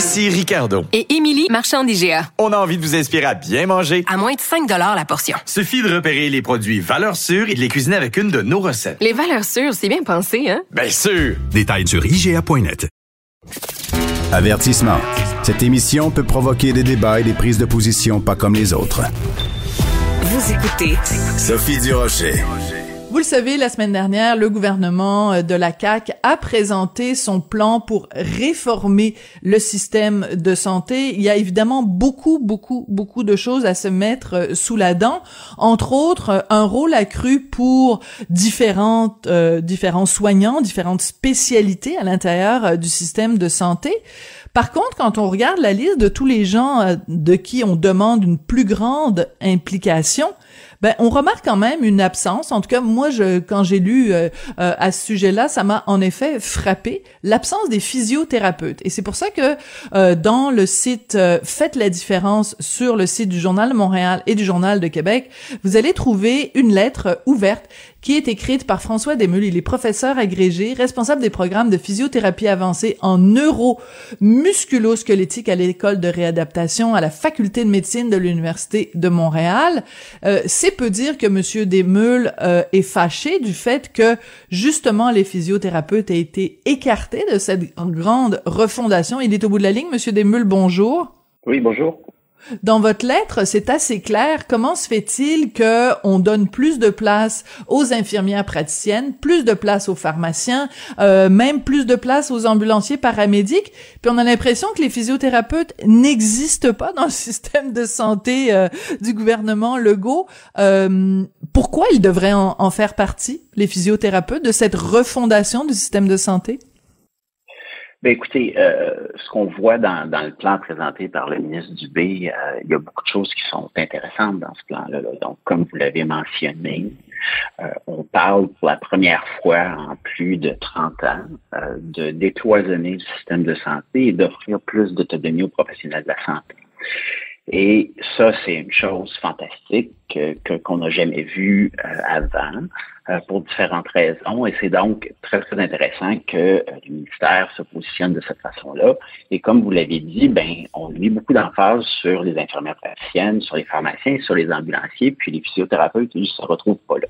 Ici Ricardo. Et Émilie, marchand d'IGA. On a envie de vous inspirer à bien manger. À moins de 5 la portion. Suffit de repérer les produits valeurs sûres et de les cuisiner avec une de nos recettes. Les valeurs sûres, c'est bien pensé, hein? Bien sûr! Détails sur IGA.net. Avertissement. Cette émission peut provoquer des débats et des prises de position pas comme les autres. Vous écoutez Sophie Durocher. Vous le savez, la semaine dernière, le gouvernement euh, de la CAQ a présenté son plan pour réformer le système de santé. Il y a évidemment beaucoup, beaucoup, beaucoup de choses à se mettre euh, sous la dent. Entre autres, euh, un rôle accru pour différentes, euh, différents soignants, différentes spécialités à l'intérieur du système de santé. Par contre, quand on regarde la liste de tous les gens de qui on demande une plus grande implication, ben on remarque quand même une absence. En tout cas, moi, quand j'ai lu euh, euh, à ce sujet-là, ça m'a en effet frappé l'absence des physiothérapeutes. Et c'est pour ça que euh, dans le site Faites la différence sur le site du Journal de Montréal et du Journal de Québec, vous allez trouver une lettre ouverte qui est écrite par François Desmeules. Il est professeur agrégé, responsable des programmes de physiothérapie avancée en neuro-musculo-squelettique à l'école de réadaptation à la faculté de médecine de l'Université de Montréal. Euh, c'est peu dire que Monsieur Desmeules euh, est fâché du fait que justement les physiothérapeutes aient été écartés de cette grande refondation. Il est au bout de la ligne. Monsieur Desmeules, bonjour. Oui, bonjour. Dans votre lettre, c'est assez clair. Comment se fait-il que on donne plus de place aux infirmières praticiennes, plus de place aux pharmaciens, euh, même plus de place aux ambulanciers paramédics, puis on a l'impression que les physiothérapeutes n'existent pas dans le système de santé euh, du gouvernement Legault. Euh, pourquoi ils devraient en, en faire partie, les physiothérapeutes, de cette refondation du système de santé? Ben écoutez, euh, ce qu'on voit dans, dans, le plan présenté par le ministre Dubé, euh, il y a beaucoup de choses qui sont intéressantes dans ce plan-là. Donc, comme vous l'avez mentionné, euh, on parle pour la première fois en plus de 30 ans euh, de décloisonner le système de santé et d'offrir plus d'autonomie aux professionnels de la santé. Et ça, c'est une chose fantastique que qu'on n'a jamais vue euh, avant euh, pour différentes raisons. Et c'est donc très, très intéressant que euh, le ministère se positionne de cette façon-là. Et comme vous l'avez dit, ben, on met beaucoup d'emphase sur les infirmières praticiennes, sur les pharmaciens, sur les ambulanciers, puis les physiothérapeutes, ils ne se retrouvent pas là.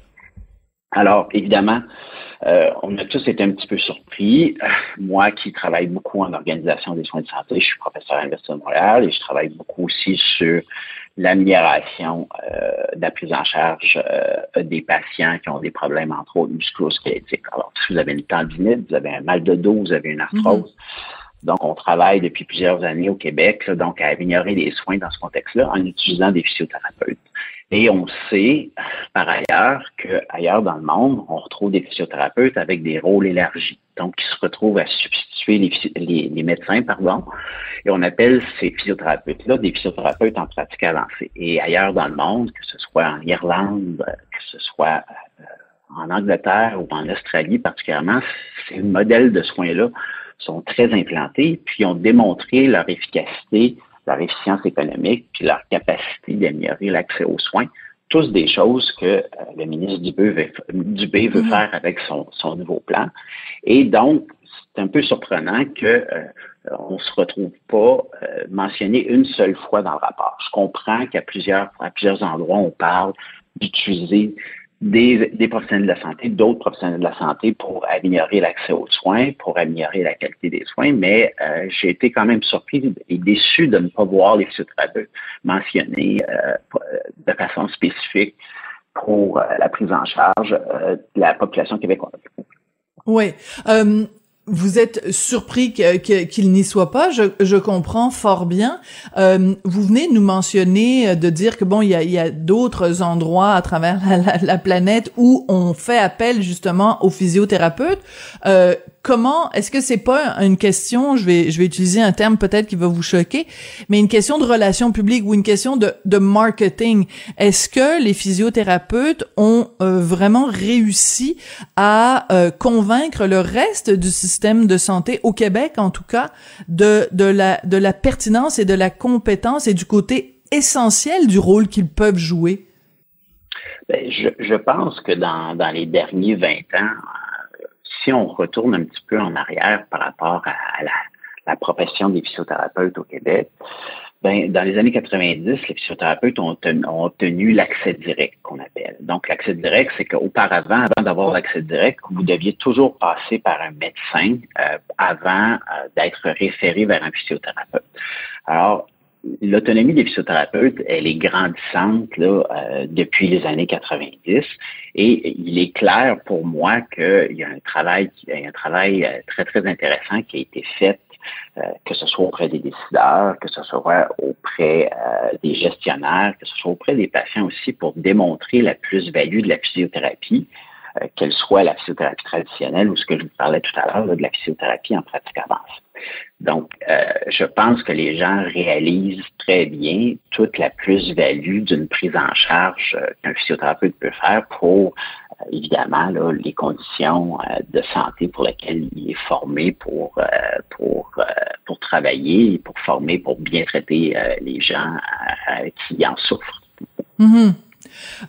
Alors, évidemment, euh, on a tous été un petit peu surpris. Moi qui travaille beaucoup en organisation des soins de santé, je suis professeur à l'Université de Montréal et je travaille beaucoup aussi sur l'amélioration euh, de la prise en charge euh, des patients qui ont des problèmes, entre autres, musculo-squelettiques. Alors, si vous avez une tendinite, vous avez un mal de dos, vous avez une arthrose, donc, on travaille depuis plusieurs années au Québec, là, donc à améliorer les soins dans ce contexte-là en utilisant des physiothérapeutes. Et on sait par ailleurs qu'ailleurs dans le monde, on retrouve des physiothérapeutes avec des rôles élargis, donc qui se retrouvent à substituer les, les, médecins, pardon, et on appelle ces physiothérapeutes-là des physiothérapeutes en pratique avancée. Et ailleurs dans le monde, que ce soit en Irlande, que ce soit euh, en Angleterre ou en Australie particulièrement, ces modèles de soins-là sont très implantés, puis ont démontré leur efficacité, leur efficience économique, puis leur capacité d'améliorer l'accès aux soins. Tous des choses que euh, le ministre Dubé veut, Dubé veut faire avec son, son, nouveau plan. Et donc, c'est un peu surprenant que euh, on se retrouve pas euh, mentionné une seule fois dans le rapport. Je comprends qu'à plusieurs, à plusieurs endroits, on parle d'utiliser des, des, professionnels de la santé, d'autres professionnels de la santé pour améliorer l'accès aux soins, pour améliorer la qualité des soins, mais euh, j'ai été quand même surpris et déçu de ne pas voir les physiothérapeutes mentionnés euh, de façon spécifique pour euh, la prise en charge euh, de la population québécoise. Oui vous êtes surpris qu'il n'y soit pas. Je, comprends fort bien. Euh, vous venez nous mentionner de dire que bon, il y a, d'autres endroits à travers la, la, la, planète où on fait appel justement aux physiothérapeutes. Euh, comment est-ce que c'est pas une question, je vais je vais utiliser un terme peut-être qui va vous choquer, mais une question de relations publiques ou une question de de marketing. Est-ce que les physiothérapeutes ont euh, vraiment réussi à euh, convaincre le reste du système de santé au Québec en tout cas de de la de la pertinence et de la compétence et du côté essentiel du rôle qu'ils peuvent jouer? Ben, je, je, pense que dans, dans les derniers 20 ans, si on retourne un petit peu en arrière par rapport à la, profession des physiothérapeutes au Québec, ben, dans les années 90, les physiothérapeutes ont, ont obtenu l'accès direct, qu'on appelle. Donc, l'accès direct, c'est qu'auparavant, avant d'avoir l'accès direct, vous deviez toujours passer par un médecin euh, avant euh, d'être référé vers un physiothérapeute. Alors, l'autonomie des physiothérapeutes, elle est grandissante là, euh, depuis les années 90 et il est clair pour moi qu'il y a un travail, un travail euh, très, très intéressant qui a été fait, euh, que ce soit auprès des décideurs, que ce soit auprès des gestionnaires, que ce soit auprès des patients aussi pour démontrer la plus-value de la physiothérapie euh, qu'elle soit la physiothérapie traditionnelle ou ce que je vous parlais tout à l'heure de la physiothérapie en pratique avancée. Donc, euh, je pense que les gens réalisent très bien toute la plus-value d'une prise en charge euh, qu'un physiothérapeute peut faire pour, évidemment, les conditions de santé pour lesquelles il est formé pour, pour, pour travailler, pour former, pour bien traiter les gens qui en souffrent. Mm-hmm.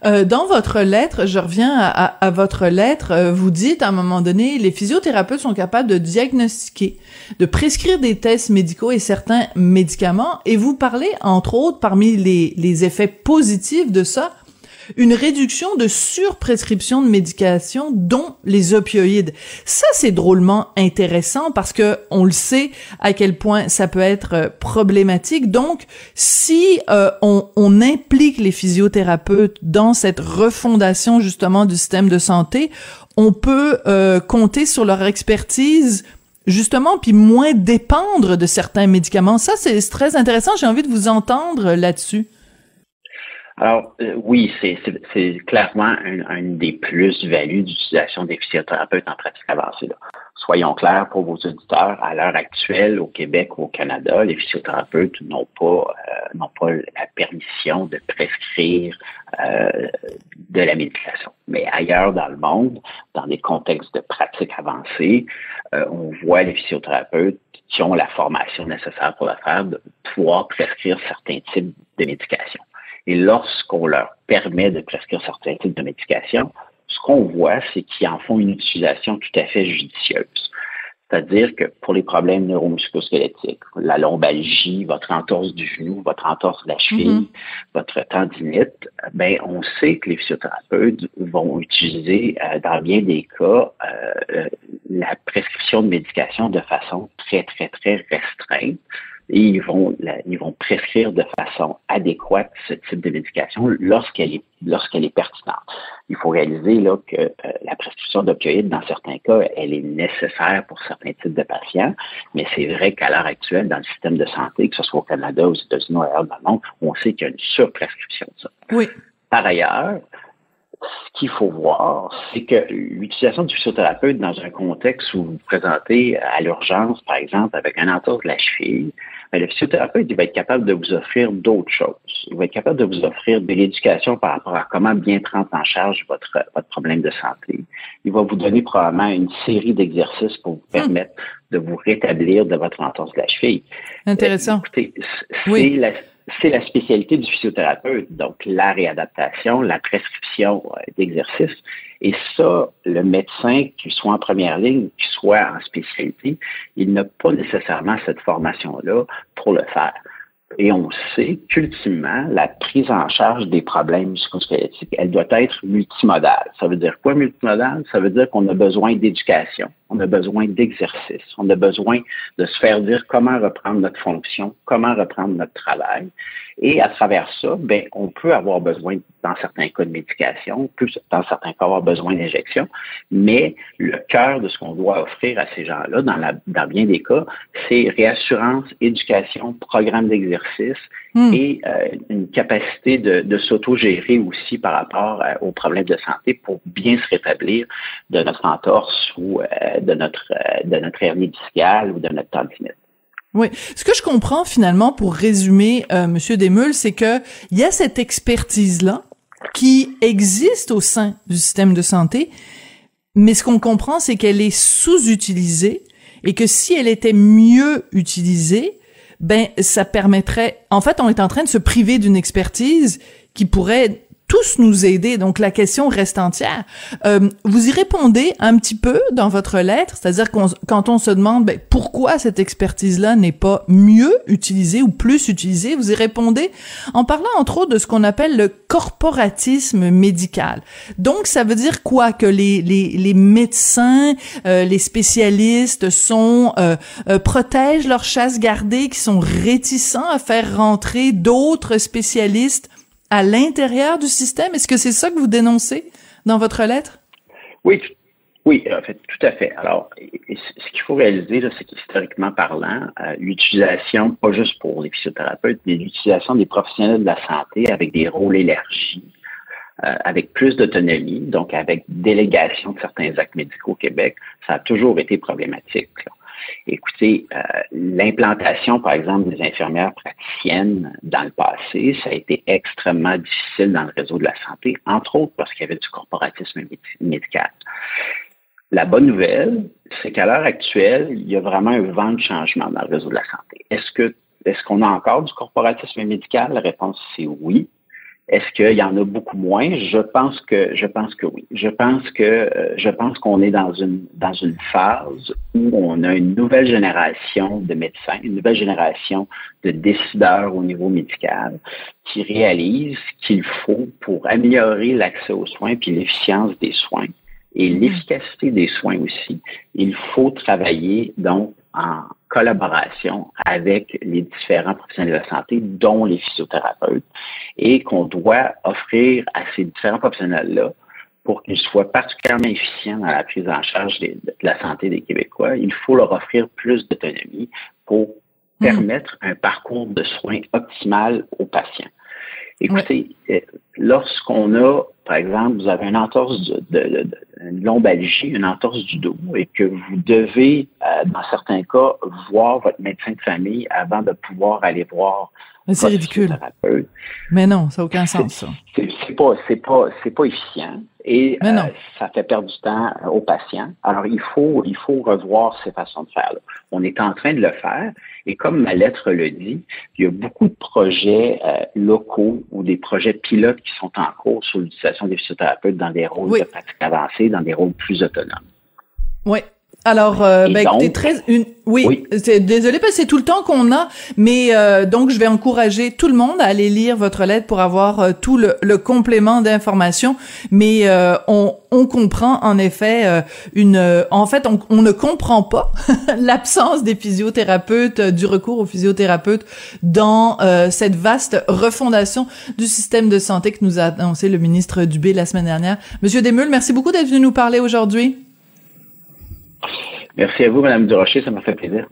Euh, dans votre lettre, je reviens à, votre lettre, euh, vous dites à un moment donné, les physiothérapeutes sont capables de diagnostiquer, de prescrire des tests médicaux et certains médicaments, et vous parlez, entre autres, parmi les, les effets positifs de ça, une réduction de surprescription de médications, dont les opioïdes. Ça, c'est drôlement intéressant parce que on le sait à quel point ça peut être euh, problématique. Donc, si euh, on, on implique les physiothérapeutes dans cette refondation justement du système de santé, on peut euh, compter sur leur expertise justement, puis moins dépendre de certains médicaments. Ça, c'est très intéressant. J'ai envie de vous entendre là-dessus. Alors, euh, oui, c'est clairement une, des plus-values d'utilisation des physiothérapeutes en pratique avancée. Soyons clairs pour vos auditeurs, à l'heure actuelle, au Québec ou au Canada, les physiothérapeutes n'ont pas, euh, n'ont pas la permission de prescrire euh, de la médication. Mais ailleurs dans le monde, dans des contextes de pratique avancée, on voit les physiothérapeutes qui ont la formation nécessaire pour le faire de pouvoir prescrire certains types de médications. Et lorsqu'on leur permet de prescrire certains types de médications, ce qu'on voit, c'est qu'ils en font une utilisation tout à fait judicieuse. C'est-à-dire que pour les problèmes neuromusculosquelettiques, la lombalgie, votre entorse du genou, votre entorse de la cheville, mm-hmm. votre tendinite, ben on sait que les physiothérapeutes vont utiliser euh, dans bien des cas euh, la prescription de médication de façon très très très restreinte et ils vont, ils vont prescrire de façon adéquate ce type de médication lorsqu'elle est, lorsqu'elle est pertinente. Il faut réaliser là, que euh, la prescription d'opioïdes, dans certains cas, elle est nécessaire pour certains types de patients, mais c'est vrai qu'à l'heure actuelle, dans le système de santé, que ce soit au Canada, aux États-Unis ou ailleurs dans le monde, on sait qu'il y a une surprescription de ça. Oui. Par ailleurs, ce qu'il faut voir, c'est que l'utilisation du physiothérapeute dans un contexte où vous vous présentez à l'urgence, par exemple, avec un entorse de la cheville, ben, le physiothérapeute il va être capable de vous offrir d'autres choses. Il va être capable de vous offrir de l'éducation par rapport à comment bien prendre en charge votre, votre problème de santé. Il va vous donner probablement une série d'exercices pour vous hmm. permettre de vous rétablir de votre entorse de la cheville. Intéressant. Euh, écoutez, c'est la c'est la spécialité du physiothérapeute, donc la réadaptation, la prescription euh, d'exercice. Et ça, le médecin, qui soit en première ligne, qui soit en spécialité, il n'a pas nécessairement cette formation-là pour le faire. Et on sait qu'ultimement, la prise en charge des problèmes musculosquelettiques, elle doit être multimodale. Ça veut dire quoi multimodale? Ça veut dire qu'on a besoin d'éducation, on a besoin d'exercice, on a besoin de se faire dire comment reprendre notre fonction, comment reprendre notre travail. Et à travers ça, ben, on peut avoir besoin, dans certains cas, de médication, plus dans certains cas, avoir besoin d'injection, mais le cœur de ce qu'on doit offrir à ces gens-là, dans, la, dans bien des cas, c'est réassurance, éducation, programme d'exercice hmm. et euh, une capacité de, de s'auto-gérer aussi par rapport euh, aux problèmes de santé pour bien se rétablir de notre entorse ou euh, de notre de notre ou de notre tendinite. Oui. Ce que je comprends finalement, pour résumer, euh, Monsieur Desmeules, c'est que il y a cette expertise-là qui existe au sein du système de santé, mais ce qu'on comprend, c'est qu'elle est sous-utilisée et que si elle était mieux utilisée, ben ça permettrait. En fait, on est en train de se priver d'une expertise qui pourrait tous nous aider. Donc la question reste entière. Euh, vous y répondez un petit peu dans votre lettre, c'est-à-dire qu'on, quand on se demande ben, pourquoi cette expertise-là n'est pas mieux utilisée ou plus utilisée, vous y répondez en parlant entre autres de ce qu'on appelle le corporatisme médical. Donc ça veut dire quoi? Que les les, les médecins, euh, les spécialistes sont euh, euh, protègent leur chasse gardée, qui sont réticents à faire rentrer d'autres spécialistes à l'intérieur du système? Est-ce que c'est ça que vous dénoncez dans votre lettre? Oui, oui, en fait, tout à fait. Alors, ce qu'il faut réaliser, c'est qu'historiquement parlant, euh, l'utilisation, pas juste pour les physiothérapeutes, mais l'utilisation des professionnels de la santé avec des rôles élargis, euh, avec plus d'autonomie, donc avec délégation de certains actes médicaux au Québec, ça a toujours été problématique. Écoutez, euh, l'implantation, par exemple, des infirmières praticiennes dans le passé, ça a été extrêmement difficile dans le réseau de la santé, entre autres parce qu'il y avait du corporatisme médical. La bonne nouvelle, c'est qu'à l'heure actuelle, il y a vraiment un vent de changement dans le réseau de la santé. Est-ce que est-ce qu'on a encore du corporatisme médical? La réponse, c'est oui. Est-ce qu'il y en a beaucoup moins? Je pense que je pense que oui. Je pense que euh, je pense qu'on est dans une dans une phase où on a une nouvelle génération de médecins, une nouvelle génération de décideurs au niveau médical qui réalisent qu'il faut pour améliorer l'accès aux soins puis l'efficience des soins et mm-hmm. l'efficacité des soins aussi. Il faut travailler donc en collaboration avec les différents professionnels de la santé, dont les physiothérapeutes, et qu'on doit offrir à ces différents professionnels-là pour qu'ils soient particulièrement efficients dans la prise en charge de la santé des Québécois, il faut leur offrir plus d'autonomie pour hmm. permettre un parcours de soins optimal aux patients. Écoutez, euh, lorsqu'on a, par exemple, vous avez une entorse de, de, une lombalgie, une entorse du dos, et que vous devez, euh, dans certains cas, voir votre médecin de famille avant de pouvoir aller voir c'est ridicule. Mais non, ça n'a aucun sens, ça. C'est pas, c'est pas, c'est pas efficient et euh, ça fait perdre du temps aux patients. Alors, il faut, il faut revoir ces façons de faire. -là. On est en train de le faire et comme ma lettre le dit, il y a beaucoup de projets euh, locaux ou des projets pilotes qui sont en cours sur l'utilisation des physiothérapeutes dans des rôles de pratique avancée, dans des rôles plus autonomes. Oui, alors, euh, ben, écoutez, très, une, oui, c'est désolé parce que c'est tout le temps qu'on a, mais euh, donc je vais encourager tout le monde à aller lire votre lettre pour avoir euh, tout le, le complément d'informations. Mais euh, on, on comprend en effet une, en fait, on, on ne comprend pas l'absence des physiothérapeutes, du recours aux physiothérapeutes dans cette vaste refondation du système de santé que nous a annoncé le ministre Dubé la semaine dernière. Monsieur Desmeules, merci beaucoup d'être venu nous parler aujourd'hui. Merci à vous, Madame Durocher, ça m'a fait plaisir.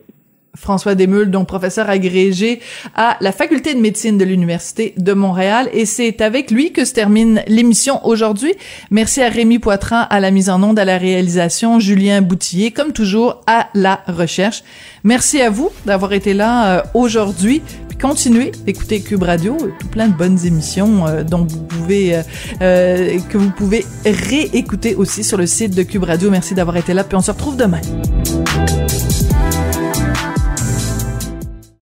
François Desmeules, donc professeur agrégé à la faculté de médecine de l'Université de Montréal. Et c'est avec lui que se termine l'émission aujourd'hui. Merci à Rémi Poitras à la mise en onde, à la réalisation, Julien Boutillier, comme toujours, à la recherche. Merci à vous d'avoir été là euh, aujourd'hui. Continuez d'écouter Cube Radio, tout plein de bonnes émissions euh, dont vous pouvez euh, que vous pouvez réécouter aussi sur le site de Cube Radio. Merci d'avoir été là. Puis on se retrouve demain.